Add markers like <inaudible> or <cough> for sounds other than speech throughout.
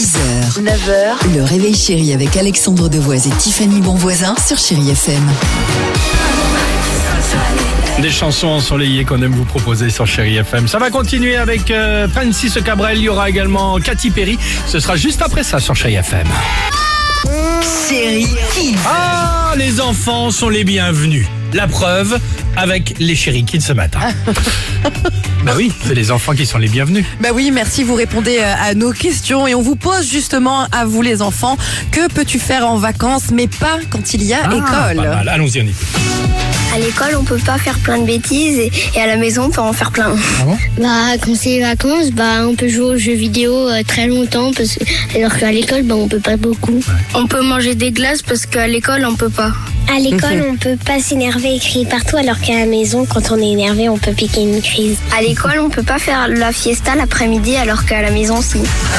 6h, 9h, le réveil chéri avec Alexandre Devoise et Tiffany Bonvoisin sur Chérie FM. Des chansons ensoleillées qu'on aime vous proposer sur Chéri FM. Ça va continuer avec euh, Francis Cabrel. Il y aura également Katy Perry. Ce sera juste après ça sur Chéri FM. Chérie Kids. Ah, les enfants sont les bienvenus. La preuve avec les Chéri Kids ce matin. <laughs> bah oui, c'est les enfants qui sont les bienvenus. Bah oui, merci, vous répondez euh, à nos questions et on vous pose justement à vous les enfants, que peux-tu faire en vacances mais pas quand il y a Ah, école? Allons-y, on y va. À l'école, on peut pas faire plein de bêtises et, et à la maison, on peut en faire plein. Bah, quand c'est les vacances, bah, on peut jouer aux jeux vidéo euh, très longtemps, parce que, alors qu'à l'école, bah, on peut pas beaucoup. On peut manger des glaces parce qu'à l'école, on peut pas. À <laughs> l'école, on peut pas s'énerver et crier partout, alors qu'à la maison, quand on est énervé, on peut piquer une crise. À l'école, on peut pas faire la fiesta l'après-midi alors qu'à la maison, si.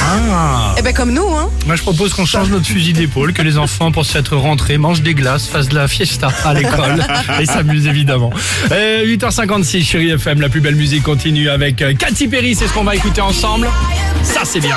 Ah. Eh ben comme nous, hein Moi, je propose qu'on change notre fusil d'épaule, que les enfants, pour s'être rentrés, mangent des glaces, fassent de la fiesta à l'école <laughs> et s'amusent évidemment. Euh, 8h56, Chéri FM, la plus belle musique continue avec euh, Katy Perry, c'est ce qu'on va écouter ensemble. Ça, c'est bien.